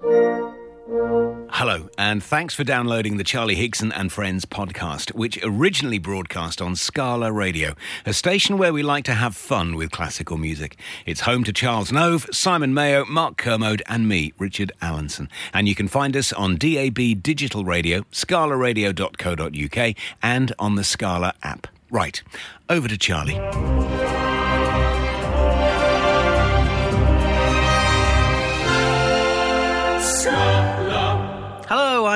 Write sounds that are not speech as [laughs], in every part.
Hello, and thanks for downloading the Charlie Higson and Friends podcast, which originally broadcast on Scala Radio, a station where we like to have fun with classical music. It's home to Charles Nove, Simon Mayo, Mark Kermode, and me, Richard Allinson. And you can find us on DAB Digital Radio, scalaradio.co.uk, and on the Scala app. Right, over to Charlie.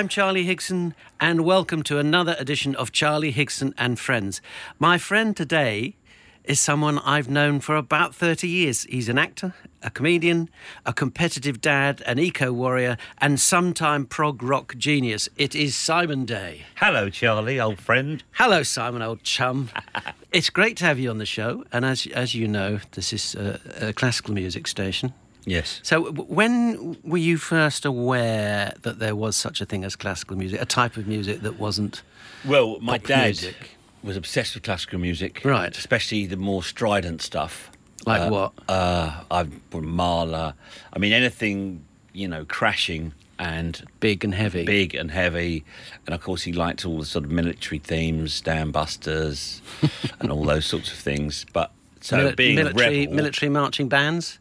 I'm Charlie Higson, and welcome to another edition of Charlie Higson and Friends. My friend today is someone I've known for about 30 years. He's an actor, a comedian, a competitive dad, an eco warrior, and sometime prog rock genius. It is Simon Day. Hello, Charlie, old friend. Hello, Simon, old chum. [laughs] it's great to have you on the show, and as, as you know, this is a, a classical music station. Yes. So, w- when were you first aware that there was such a thing as classical music, a type of music that wasn't Well, my dad music? was obsessed with classical music, Right. Especially the more strident stuff. Like Uh, what? Uh, I've Mahler. I mean, anything you know, crashing and Big and heavy. big and heavy, and of course he liked all the sort of military themes, Dam Busters, [laughs] and all those sorts of things. But so Mili- being military, rebel, military marching bands.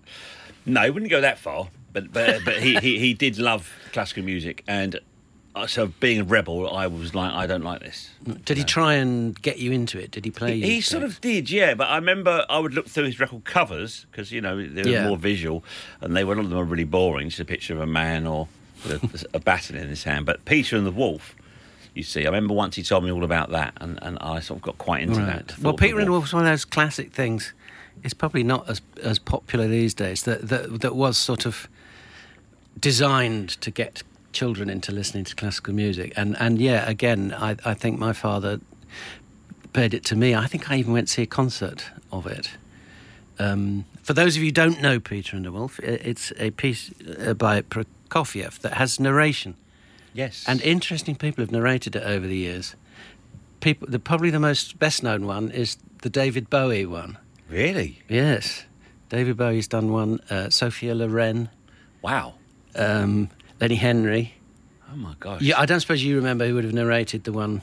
No, he wouldn't go that far, but but, but he, he he did love classical music, and uh, so being a rebel, I was like, I don't like this. Did he try and get you into it? Did he play? He, he sort of did, yeah. But I remember I would look through his record covers because you know they were Yeah. more visual, and they were lot of them are really boring. Just a picture of a man or a, a baton in his hand. But Peter and the Wolf, you see, I remember once he told me all about that, and, and I sort of got quite into Right. that. Well, Peter and the Wolf was one of those classic things. It's probably not as as popular these days. That that that was sort of designed to get children into listening to classical music. And and yeah, again, I I think my father played it to me. I think I even went to see a concert of it. Um, for those of you who don't know Peter and the Wolf, it's a piece uh, by Prokofiev that has narration. yes, And interesting people have narrated it over the years. People, the, probably the most best known one is the David Bowie one. Really, Yes, David Bowie's done one. Uh, Sophia Loren, wow, um, Lenny Henry. oh my gosh, Yeah, I don't suppose you remember who would have narrated the one.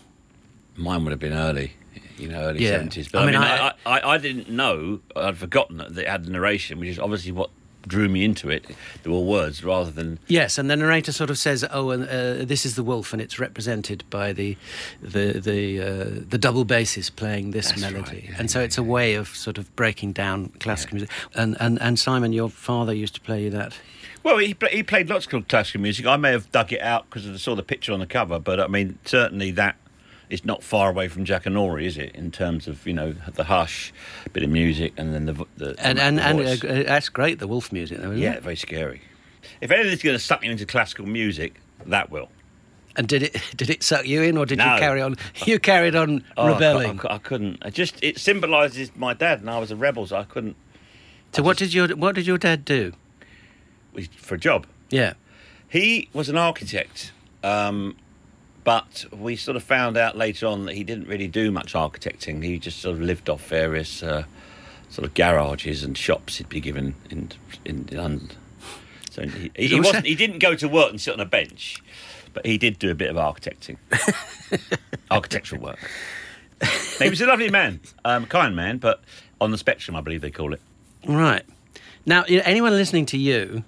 Mine would have been early, you know, early Yeah. seventies. But I I mean, I- I, I, I didn't know. I'd forgotten that it had the narration, which is obviously what drew me into it. There were words rather than Yes, and the narrator sort of says, "Oh, and uh, this is the wolf, and it's represented by the the the uh, the double basses playing this That's melody." right, yeah, and so yeah, it's a way of sort of breaking down classical music. And, and and Simon, your father used to play you that. Well, he, he played lots of classical music. I may have dug it out because I saw the picture on the cover, but I mean, certainly that is not far away from *Jack and Jackanory, is it? In terms of you know the hush, bit of music, and then the the And the and, and uh, that's great, the wolf music, though, isn't yeah, it? very scary. If anything's going to suck you into classical music, that will. And did it [laughs] did it suck you in, or did you carry on? [laughs] You carried on Oh, I rebelling. I, cou- I couldn't. I just it symbolises my dad, and I was a rebel, so I couldn't so what did your what did your dad do? for a job. Yeah. He was an architect, um, but we sort of found out later on that he didn't really do much architecting. He just sort of lived off various uh, sort of garages and shops he'd be given in in London. So he, he, he [laughs] Was wasn't. He didn't go to work and sit on a bench, but he did do a bit of architecting, [laughs] architectural work. he was a lovely man, um, kind man, but on the spectrum, I believe they call it. Right. Now, anyone listening to you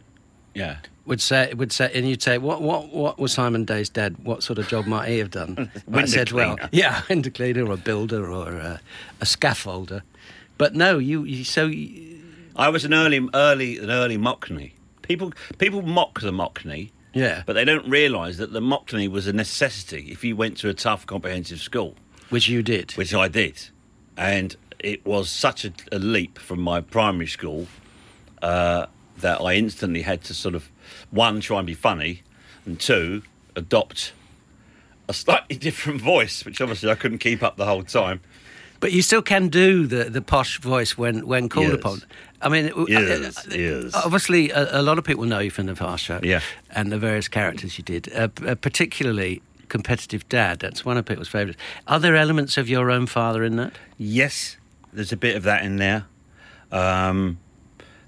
Yeah. would say would say, and you'd say, what what what was Simon Day's dad? What sort of job might he have done? [laughs] I said, well, yeah, [laughs] a window cleaner or a builder or a, a scaffolder. But no, you, you so you, I was an early, early, an early Mockney. People, people mock the Mockney, yeah, but they don't realise that the Mockney was a necessity if you went to a tough comprehensive school, which you did. which I did, and it was such a, a leap from my primary school uh, that I instantly had to sort of one try and be funny, and two adopt a slightly [laughs] different voice, which obviously I couldn't keep up the whole time. But you still can do the, the posh voice when, when called Yes. upon. I mean, Yes, uh, yes. obviously, a, a lot of people know you from the Fast Show Yeah. and the various characters you did, uh, uh, particularly Competitive Dad. That's one of people's favourites. Are there elements of your own father in that? Yes, there's a bit of that in there. Um,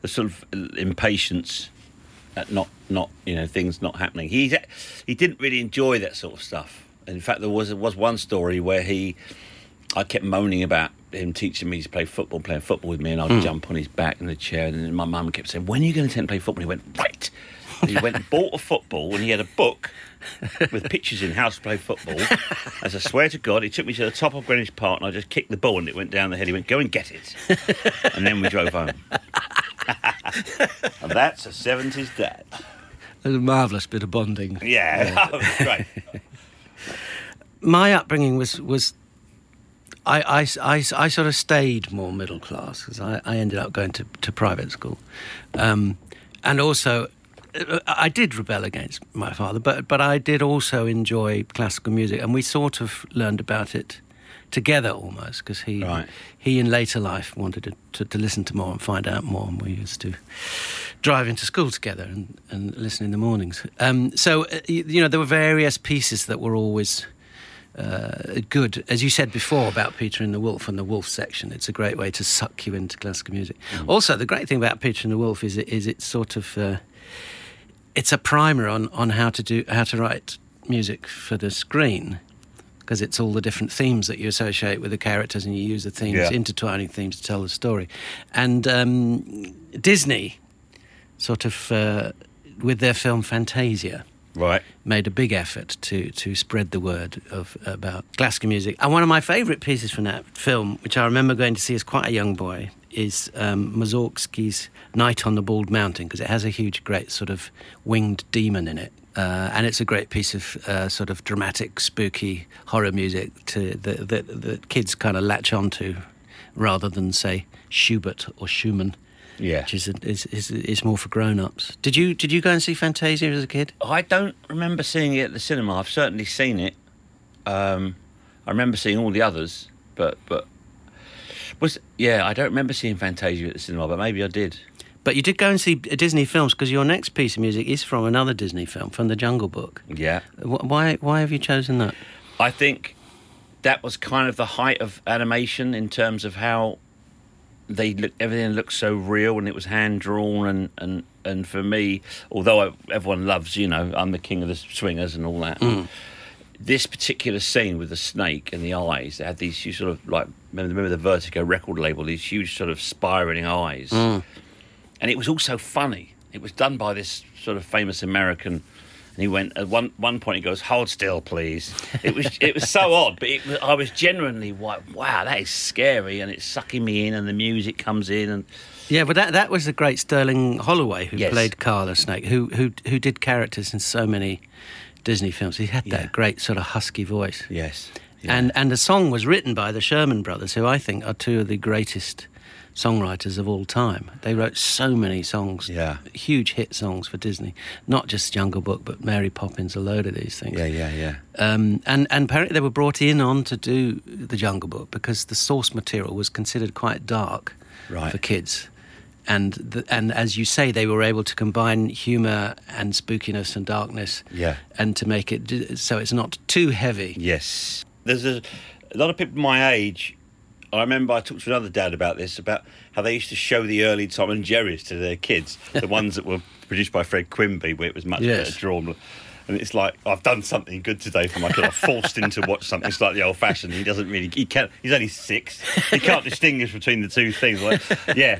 the sort of impatience at not not you know things not happening. He he didn't really enjoy that sort of stuff. In fact, there was was one story where he I kept moaning about him teaching me to play football, playing football with me, and I'd Hmm. jump on his back in the chair, and then my mum kept saying, "When are you going to attempt to play football?" And he went right. And he went and bought a football, and he had a book with pictures in how to play football. [laughs] As I swear to God, he took me to the top of Greenwich Park, and I just kicked the ball, and it went down the head. He went, "Go and get it," and then we drove home. [laughs] and that's a seventies dad. a marvelous bit of bonding. Yeah, great. [laughs] my upbringing was was I, I, I, I sort of stayed more middle class because I, I ended up going to, to private school, um, and also I did rebel against my father, but but I did also enjoy classical music, and we sort of learned about it together almost because he Right. he in later life wanted to, to, to listen to more and find out more, and we used to drive into school together and, and listen in the mornings. Um, so uh, you, you know there were various pieces that were always uh, good. As you said before about Peter and the Wolf and the Wolf section, it's a great way to suck you into classical music. Also, the great thing about Peter and the Wolf is it, is it's sort of uh, it's a primer on, on how to do how to write music for the screen because it's all the different themes that you associate with the characters and you use the themes Yeah. intertwining themes to tell the story and um, disney sort of uh, with their film fantasia Right. made a big effort to to spread the word of about classical music. And one of my favourite pieces from that film, which I remember going to see as quite a young boy, is um, Mussorgsky's "Night on the Bald Mountain" because it has a huge, great sort of winged demon in it. Uh, and it's a great piece of uh, sort of dramatic, spooky horror music to that that that kids kind of latch onto, rather than say Schubert or Schumann, Yeah. which is, is is is more for grown-ups. Did you did you go and see Fantasia as a kid? I don't remember seeing it at the cinema. I've certainly seen it. Um, I remember seeing all the others, but but was yeah. I don't remember seeing Fantasia at the cinema, but maybe I did. But you did go and see uh, Disney films because your next piece of music is from another Disney film, from The Jungle Book. Yeah, Why, why have you chosen that? I think that was kind of the height of animation in terms of how they look. Everything looked so real, and it was hand drawn. And and and for me, although I, everyone loves, you know, I'm the king of the swingers and all that. Hmm. This particular scene with the snake and the eyes, they had these huge sort of like remember, remember the Vertigo record label, these huge sort of spiraling eyes, hmm. And it was also funny. It was done by this sort of famous American, and he went at one one point. He goes, "Hold still, please." It was it was so odd, but it, I was genuinely like, "Wow, that is scary," and it's sucking me in, and the music comes in, and Yeah, but that, that was the great Sterling Holloway who Yes. played Carla Snake, who, who, who did characters in so many Disney films. He had Yeah. that great sort of husky voice. yes, And, and the song was written by the Sherman Brothers, who I think are two of the greatest songwriters of all time. They wrote so many songs, Yeah. huge hit songs for Disney. Not just Jungle Book, but Mary Poppins, a load of these things. yeah, yeah, yeah. Um, and, and apparently they were brought in on to do the Jungle Book because the source material was considered quite dark Right. for kids. And, the, and as you say, they were able to combine humour and spookiness and darkness Yeah. and to make it so it's not too heavy. Yes. There's a, a lot of people my age. I remember I talked to another dad about this, about how they used to show the early Tom and Jerry's to their kids, the [laughs] ones that were produced by Fred Quimby, where it was much Yes. better drawn. And it's like I've done something good today for my kid. I've forced him to watch something slightly old fashioned. He doesn't really. He can't. He's only six. He can't [laughs] distinguish between the two things. Like, yeah,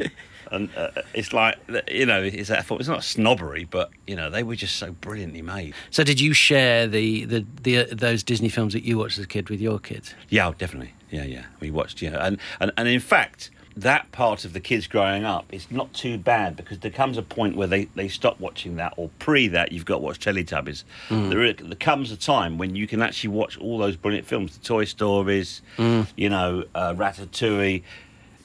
and uh, it's like you know, it's that thought. It's not snobbery, but you know, they were just so brilliantly made. So did you share the, the, the uh, those Disney films that you watched as a kid with your kids? Yeah, oh, definitely. Yeah, yeah. We watched, yeah. And, and, and in fact, that part of the kids growing up is not too bad because there comes a point where they, they stop watching that, or pre that, you've got to watch Teletubbies. There, is- there comes a time when you can actually watch all those brilliant films, the Toy Stories, you know, uh, Ratatouille.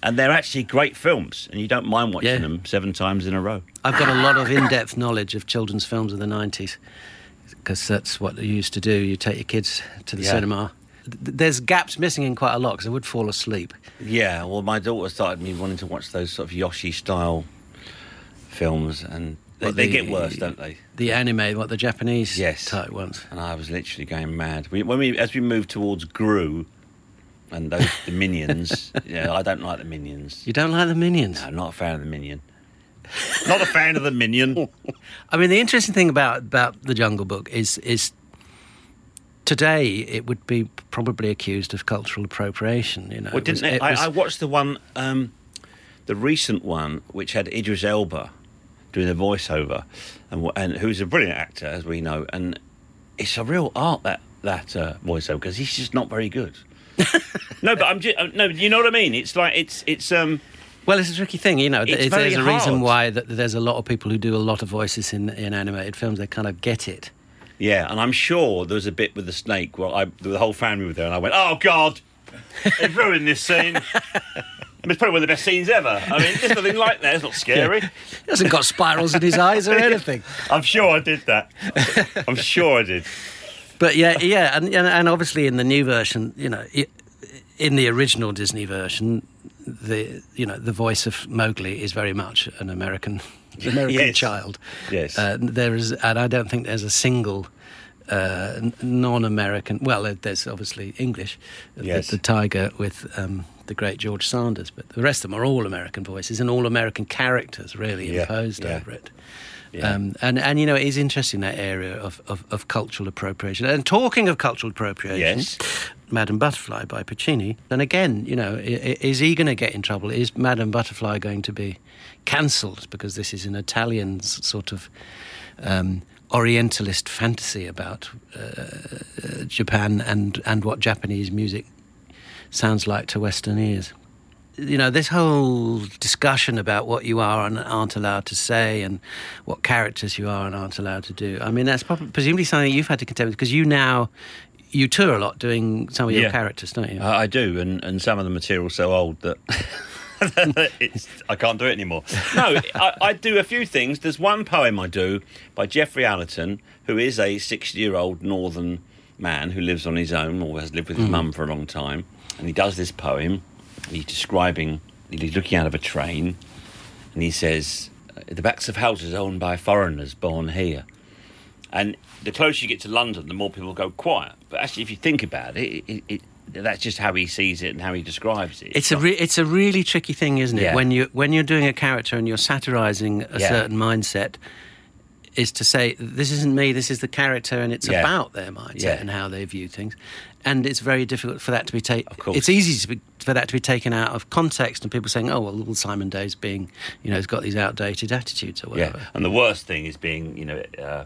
And they're actually great films, and you don't mind watching Yeah. them seven times in a row. I've got a lot of in-depth knowledge of children's films of the 90s because that's what you used to do. You take your kids to the Yeah. cinema. There's gaps missing in quite a lot because I would fall asleep. Yeah, well, my daughter started me wanting to watch those sort of Yoshi style films, and they, What, they get worse, don't they? The anime, what the Japanese Yes. type ones. and I was literally going mad. We, when we, as we moved towards Gru, and those the minions. [laughs] yeah, I don't like the minions. You don't like the Minions? No, I'm not a fan of the minion. [laughs] Not a fan of the Minion. [laughs] I mean, the interesting thing about about the Jungle Book is is today it would be probably accused of cultural appropriation. You know, Well, It didn't it? it I, was- I watched the one, um, the recent one, which had Idris Elba doing the voiceover, and and who's a brilliant actor, as we know, and it's a real art that that uh, voiceover because he's just not very good. [laughs] no, but I'm just, no, you know what I mean. It's like it's it's um Well, it's a tricky thing, you know. It's There's, a reason why that there's a lot of people who do a lot of voices in in animated films. They kind of get it. yeah, and I'm sure there was a bit with the snake Well, I the whole family were there, and I went, oh god, they've ruined this scene. [laughs] It's probably one of the best scenes ever. I mean, there's nothing like that. It's not scary. He hasn't got spirals in his eyes or [laughs] anything. I'm sure I did that. I'm sure I did. But yeah, yeah, and and, and obviously in the new version, you know, in the original Disney version, the you know the voice of Mowgli is very much an American [laughs] American Yes. child. Yes. Uh, there is, and I don't think there's a single. Uh, non-American. Well, there's obviously English, uh, the- the, Tiger with um, the great George Sanders, but the rest of them are all American voices and all American characters, really Yeah, imposed yeah. over it. Yeah. Um, and, and, you know, it is interesting that area of, of, of cultural appropriation. And talking of cultural appropriation, Yes. Madame Butterfly by Puccini. And again, you know, is he going to get in trouble? Is Madame Butterfly going to be cancelled because this is an Italian sort of um, Orientalist fantasy about uh, Japan and, and what Japanese music sounds like to Western ears? You know, this whole discussion about what you are and aren't allowed to say and what characters you are and aren't allowed to do. I mean, that's probably, presumably something you've had to contend with because you now you tour a lot doing some of your Yeah. characters, don't you? I, I do, and, and some of the material's so old that [laughs] it's, I can't do it anymore. No, I, I do a few things. There's one poem I do by Geoffrey Allerton, who is a 60 year old northern man who lives on his own or has lived with his mm. mum for a long time. And he does this poem. He's describing, he's looking out of a train, and he says, uh, The backs of houses owned by foreigners born here. And the closer you get to London, the more people go quiet. But actually, if you think about it, it, it, that's just how he sees it and how he describes it. It's a re- it's a really tricky thing, isn't it? Yeah. When you when you're doing a character and you're satirizing a Yeah. certain mindset, is to say this isn't me, this is the character, and it's Yeah. about their mindset and how they view things. And it's very difficult for that to be taken. Of course. It's easy to be, for that to be taken out of context, and people saying, "Oh, well, Simon Day's being, you know, he's got these outdated attitudes or whatever." yeah. And the worst thing is being, you know, uh,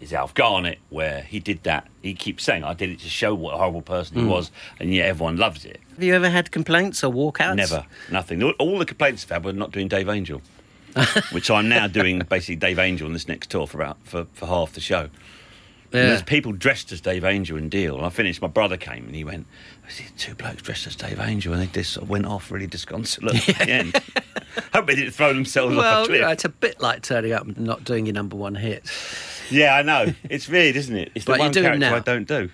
is Alf Garnett, where he did that. He keeps saying, I did it to show what a horrible person he was, and yet everyone loves it. Have you ever had complaints or walkouts? Never. Nothing. All- All the complaints I've had were not doing Dave Angel. [laughs] which I'm now doing basically Dave Angel on this next tour for about for, for half the show. Yeah. There's people dressed as Dave Angel and Deal. And I finished, my brother came and he went, I see two blokes dressed as Dave Angel. And they just sort of went off really disconsolate at the [laughs] end. Hope they didn't throw themselves off a Well, cliff. you know, it's a bit like turning up and not doing your number one hit. Yeah, I know. It's weird, isn't it? It's the But you one do him character now. I don't do.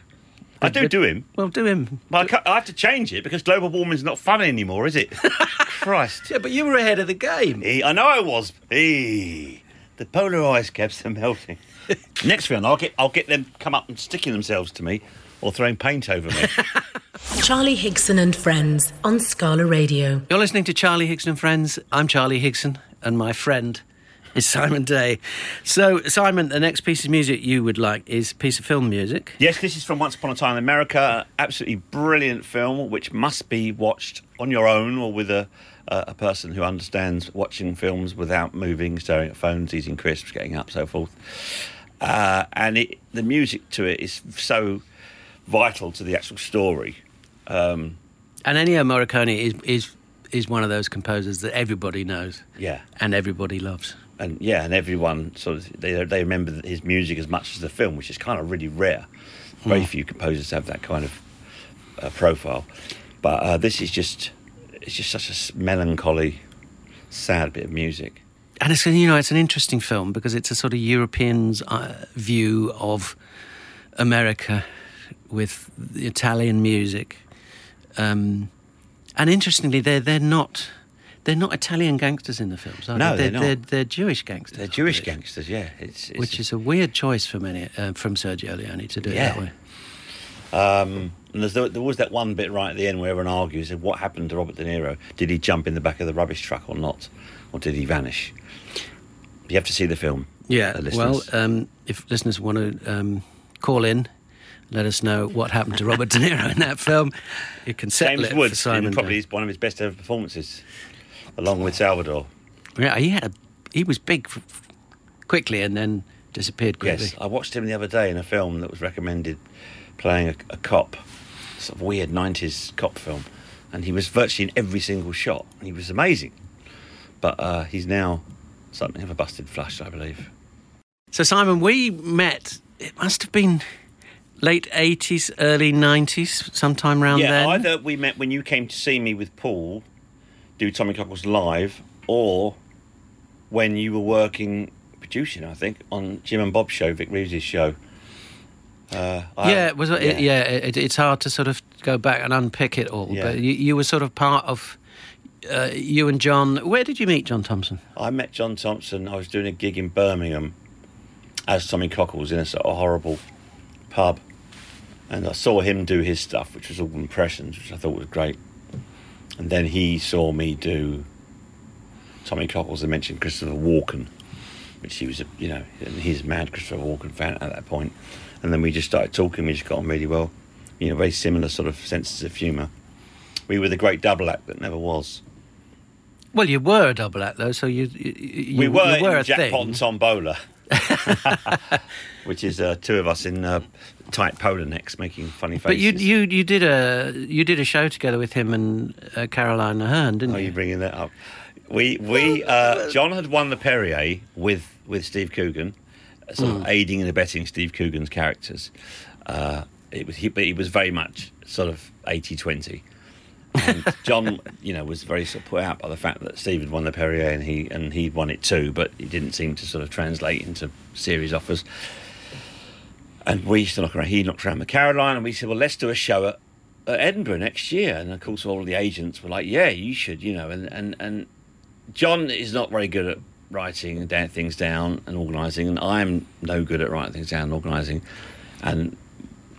I do do him, Well, do him. but I, I have to change it because global warming's not funny anymore, is it? [laughs] Christ. Yeah, but you were ahead of the game. I know I was. The polar ice caps are melting. [laughs] Next film, I'll get I'll get them come up and sticking themselves to me, or throwing paint over me. [laughs] Charlie Higson and Friends on Scala Radio. You're listening to Charlie Higson and Friends. I'm Charlie Higson, and my friend is Simon Day. So, Simon, the next piece of music you would like is a piece of film music. yes, this is from Once Upon a Time in America. Absolutely brilliant film, which must be watched on your own or with a a, a person who understands watching films without moving, staring at phones, eating crisps, getting up, so forth. Uh, and it, the music to it is so vital to the actual story. Um, And Ennio Morricone is, is, is one of those composers that everybody knows yeah. and everybody loves. and yeah, and everyone sort of they they remember his music as much as the film, which is kind of really rare. Very few composers have that kind of uh, profile, but uh, this is just it's just such a melancholy, sad bit of music. And it's you know it's an interesting film because it's a sort of European's uh, view of America with the Italian music, um, and interestingly, they're they're not they're not Italian gangsters in the films. Are No, they? they're not. They're, they're Jewish gangsters. They're Jewish gangsters, yeah. It's, it's which is a weird choice for many uh, from Sergio Leone to do it that way. Um, and there's, there was that one bit right at the end where everyone argues what happened to Robert De Niro. Did he jump in the back of the rubbish truck or not? Or did he vanish? You have to see the film. Yeah. uh, well, um, if listeners want to um, call in, let us know what happened to Robert De Niro in that film. You can settle James it Woods for Simon. probably one of his best ever performances, along with Salvador. Yeah, he had a, he was big quickly and then disappeared quickly. Yes, I watched him the other day in a film that was recommended, playing a, a cop, sort of weird '90s cop film, and he was virtually in every single shot. He was amazing, but uh, he's now something of a busted flush, I believe. So Simon, we met. It must have been late eighties, early nineties, sometime around there. yeah, then. either we met when you came to see me with Paul, do Tommy Cockles live, or when you were working producing, I think, on Jim and Bob's show, Vic Reeves' show. Uh, I- yeah, it was. It, yeah, it, it's hard to sort of go back and unpick it all. Yeah. But you, you were sort of part of. Uh, you and John. Where did you meet John Thompson? I met John Thompson. I was doing a gig in Birmingham as Tommy Cockles in a sort of horrible pub, and I saw him do his stuff, which was all impressions, which I thought was great. And then he saw me do Tommy Cockles. I mentioned Christopher Walken, which he was, a, you know, he's a mad Christopher Walken fan at that point. And then we just started talking. We just got on really well. You know, very similar sort of senses of humour. We were the great double act that never was. Well, you were a double act though, so you, you, you we were, you were in a Jackpot thing. and Tombola, [laughs] which is uh, two of us in uh, tight polar necks making funny faces. But you you you did a you did a show together with him and uh, Caroline Aherne, didn't you Are you? bringing that up? We we uh, John had won the Perrier with with Steve Coogan, sort Hmm. of aiding and abetting Steve Coogan's characters. Uh, it was he, but he was very much sort of 80-20. And John, you know, was very sort of put out by the fact that Steve had won the Perrier and he and he'd won it too, but it didn't seem to sort of translate into series offers. And we used to knock around. He knocked around with Caroline, and we said, "Well, let's do a show at, at Edinburgh next year." And of course, all of the agents were like, "Yeah, you should," you know. And and and John is not very good at writing and things down and organising, and I'm no good at writing things down and organising. And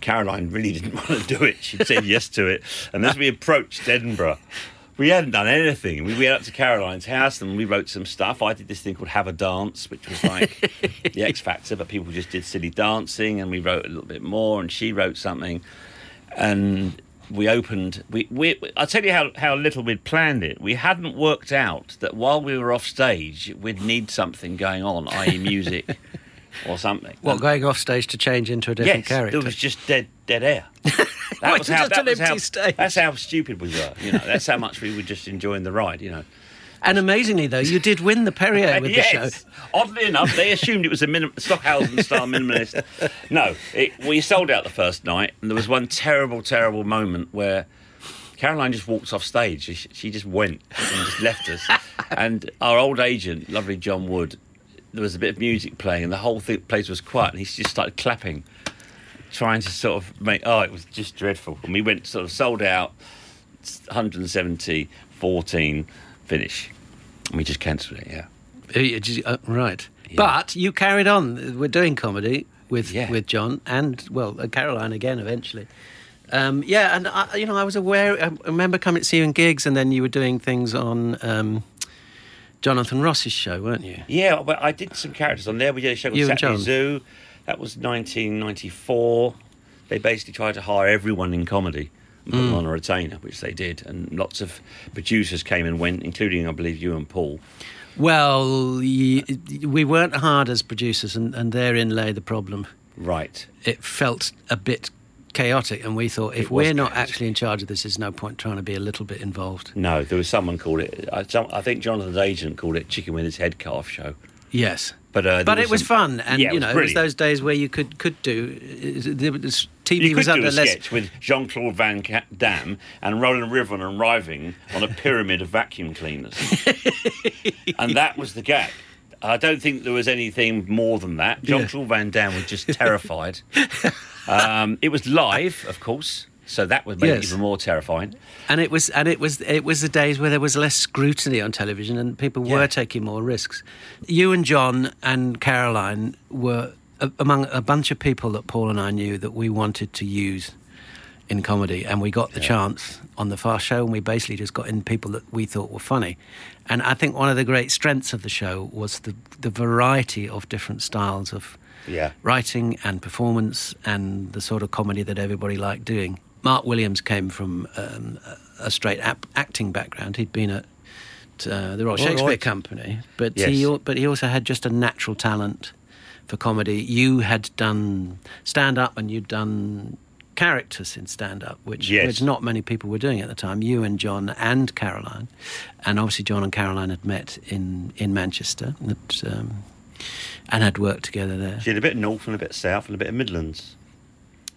Caroline really didn't [laughs] want to do it. She said yes to it. And as we approached Edinburgh, we hadn't done anything. We went up to Caroline's house and we wrote some stuff. I did this thing called Have a Dance, which was like [laughs] the X Factor, but people just did silly dancing. And we wrote a little bit more, and she wrote something. And we opened. We, we I'll tell you how, how little we'd planned it. We hadn't worked out that while we were off stage, we'd need something going on, i.e., [laughs] music or something. What going off stage to change into a different yes, character? It was just dead, dead air. [laughs] That was how. That was how. stage. That's how stupid we were. You know, that's how much we were just enjoying the ride. You know. and amazingly, though, you did win the Perrier [laughs] with yes. the show. Oddly enough, they assumed it was a minim- Stockhausen style minimalist. No, it, we sold out the first night, and there was one terrible, terrible moment where Caroline just walked off stage. She, she just went and just left us. And our old agent, lovely John Wood, there was a bit of music playing, and the whole thing, place was quiet, and he just started clapping, trying to sort of make. Oh, it was just dreadful. And we went sort of sold out, 170, 14, finish. And we just cancelled it, yeah. Uh, just- uh, right. Yeah. But you carried on. We're doing comedy with Yeah. with John and well uh, Caroline again eventually. Um, yeah, and I, you know I was aware. I remember coming to see you in gigs, and then you were doing things on um, Jonathan Ross's show, weren't you? Yeah, well, I did some characters on there. We did a show called You Saturday Zoo. That was 1994. They basically tried to hire everyone in comedy them on a retainer, which they did. And lots of producers came and went, including, I believe, you and Paul. Well, we weren't hard as producers, and, and therein lay the problem. Right. It felt a bit chaotic, and we thought if we're not chaotic. actually in charge of this, there's no point trying to be a little bit involved. No, there was someone called it. I, some, I think Jonathan's agent called it Chicken with its head cut off show. Yes. But, uh, but it was some- fun, and Yeah, you know, it was brilliant. those days where you could could do. Was, TV You was under a less. sketch with Jean Claude Van Damme and Roland Rivron arriving on a pyramid of vacuum cleaners, [laughs] and that was the gag. I don't think there was anything more than that. Jean Yeah. Claude Van Damme was just terrified. [laughs] um, it was live, of course, so that was Yes. even more terrifying. and it was and it was it was the days where there was less scrutiny on television and people were taking more risks. You and John and Caroline were a, among a bunch of people that Paul and I knew that we wanted to use in comedy, and we got the chance on the Fast Show, and we basically just got in people that we thought were funny. And I think one of the great strengths of the show was the the variety of different styles of Yeah. writing and performance, and the sort of comedy that everybody liked doing. Mark Williams came from um, a straight ap- acting background. He'd been at uh, the Royal Shakespeare right. Company, but Yes. he but he also had just a natural talent for comedy. You had done stand up, and you'd done characters in stand up, which Yes. which not many people were doing at the time. You and John and Caroline, and obviously John and Caroline had met in in Manchester, that, um, and had worked together there. She had a bit of north and a bit of south and a bit of Midlands.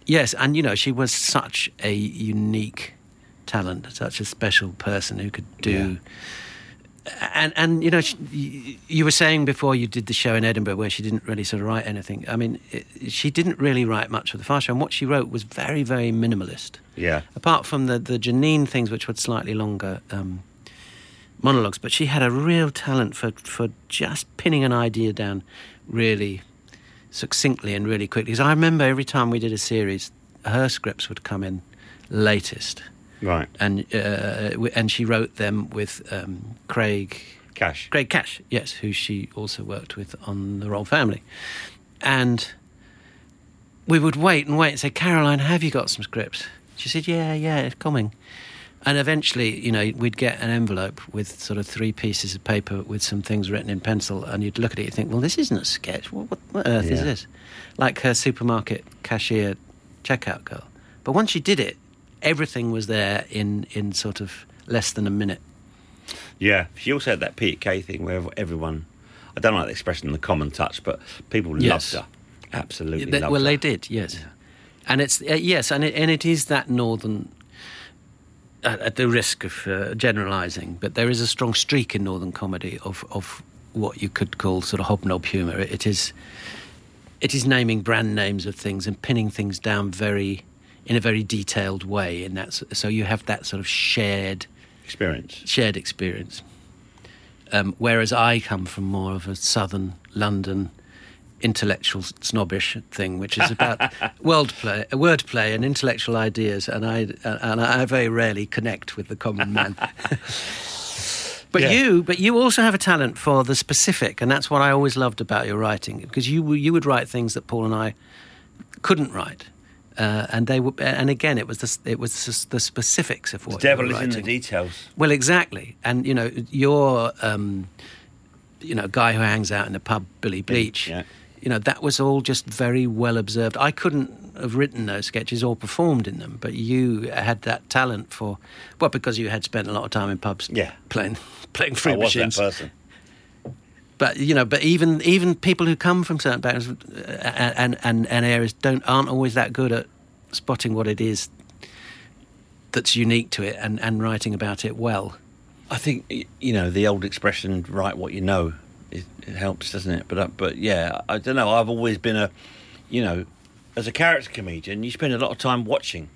Yes, and you know she was such a unique talent, such a special person who could do. And and you know she, you, were saying before you did the show in Edinburgh where she didn't really sort of write anything. I mean, it, she didn't really write much for the Fast Show, and what she wrote was very very minimalist. Yeah. Apart from the the Janine things, which were slightly longer um, monologues, but she had a real talent for for just pinning an idea down really succinctly and really quickly. Because I remember every time we did a series, her scripts would come in latest, Right. and uh, and she wrote them with um, Craig Cash. Craig Cash, yes, who she also worked with on The Royal Family. And we would wait and wait and say, Caroline, have you got some scripts? She said, Yeah, yeah, it's coming. And eventually, you know, we'd get an envelope with sort of three pieces of paper with some things written in pencil, and you'd look at it and think, well, this isn't a sketch. What, what, what earth is this? Like her supermarket cashier checkout girl. But once she did it, everything was there in, in sort of less than a minute. Yeah. She also had that Peter Kay thing where everyone, I don't like the expression, the common touch, but people Yes. loved her. Absolutely They- loved well, her. they did, yes. And it's uh, yes, and it, and it is that northern. At, at the risk of uh, generalising, but there is a strong streak in northern comedy of of what you could call sort of hobnob humour. It, is, it is naming brand names of things and pinning things down very, in a very detailed way. In that, so you have that sort of shared Experience. shared experience. Um, whereas I come from more of a southern London intellectual snobbish thing, which is about [laughs] wordplay, wordplay and intellectual ideas, and I and I very rarely connect with the common man. [laughs] But Yeah. you, but you also have a talent for the specific, and that's what I always loved about your writing, because you you would write things that Paul and I couldn't write, uh, and they were, and again, it was the it was the, the specifics of what The devil is in the details. Well, exactly, and you know, you're, um, you know, guy who hangs out in the pub, Billy Bleach. yeah. You know, that was all just very well observed. I couldn't have written those sketches or performed in them, but you had that talent for, well, because you had spent a lot of time in pubs, Yeah. playing [laughs] playing I fruit was that person. But you know, but even even people who come from certain backgrounds uh, and, and and areas don't aren't always that good at spotting what it is that's unique to it and and writing about it well. I think you know the old expression "write what you know." It, it helps, doesn't it? But uh, but yeah, I don't know. I've always been a, you know, as a character comedian, you spend a lot of time watching.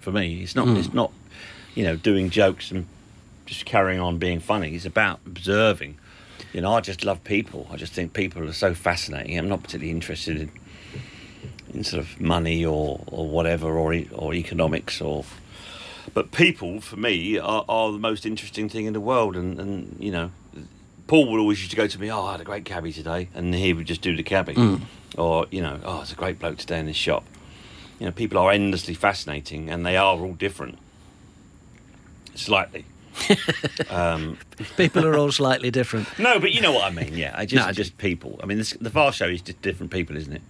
For me, it's not it's not, you know, doing jokes and just carrying on being funny. It's about observing. You know, I just love people. I just think people are so fascinating. I'm not particularly interested in in sort of money or or whatever or or economics or but people for me are, are the most interesting thing in the world and, and you know paul would always used to go to me oh i had a great cabbie today and he would just do the cabbie. Or you know oh it's a great bloke today in this shop. You know people are endlessly fascinating and they are all different. Slightly. [laughs] Um, People are all slightly different. [laughs] no but you know what i mean yeah. I just No, just people. I mean this, the fast show is just different people isn't it?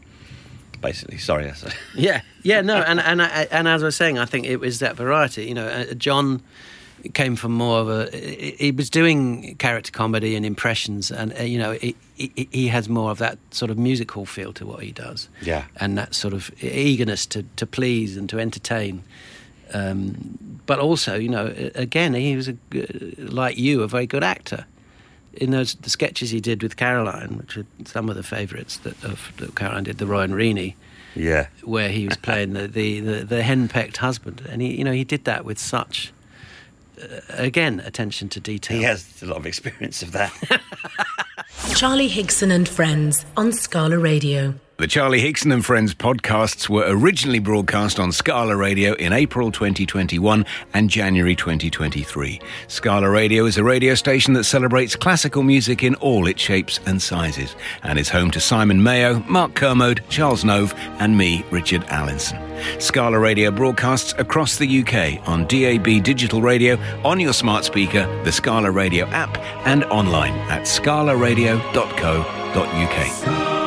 Basically. Sorry that's [laughs] Yeah, yeah, no, and and I, and as I was saying, I think it was that variety. You know, uh, John came from more of a. He was doing character comedy and impressions, and uh, you know, he, he, he has more of that sort of musical feel to what he does. Yeah. and that sort of eagerness to to please and to entertain. Um, but also, you know, again, he was a, like you, a very good actor. In those the sketches he did with Caroline, which are some of the favourites that, of, that Caroline did, the Roy and yeah where he was playing the the, the, the henpecked husband, and he you know he did that with such Uh, again attention to detail. he has a lot of experience of that [laughs] Charlie Higson and Friends on Scala Radio. The Charlie Higson and Friends podcasts were originally broadcast on Scala Radio in April 2021 and January 2023. Scala Radio is a radio station that celebrates classical music in all its shapes and sizes and is home to Simon Mayo, Mark Kermode, Charles Nove, and me, Richard Allinson. Scala Radio broadcasts across the UK on DAB digital radio, on your smart speaker, the Scala Radio app, and online at scalaradio.co.uk.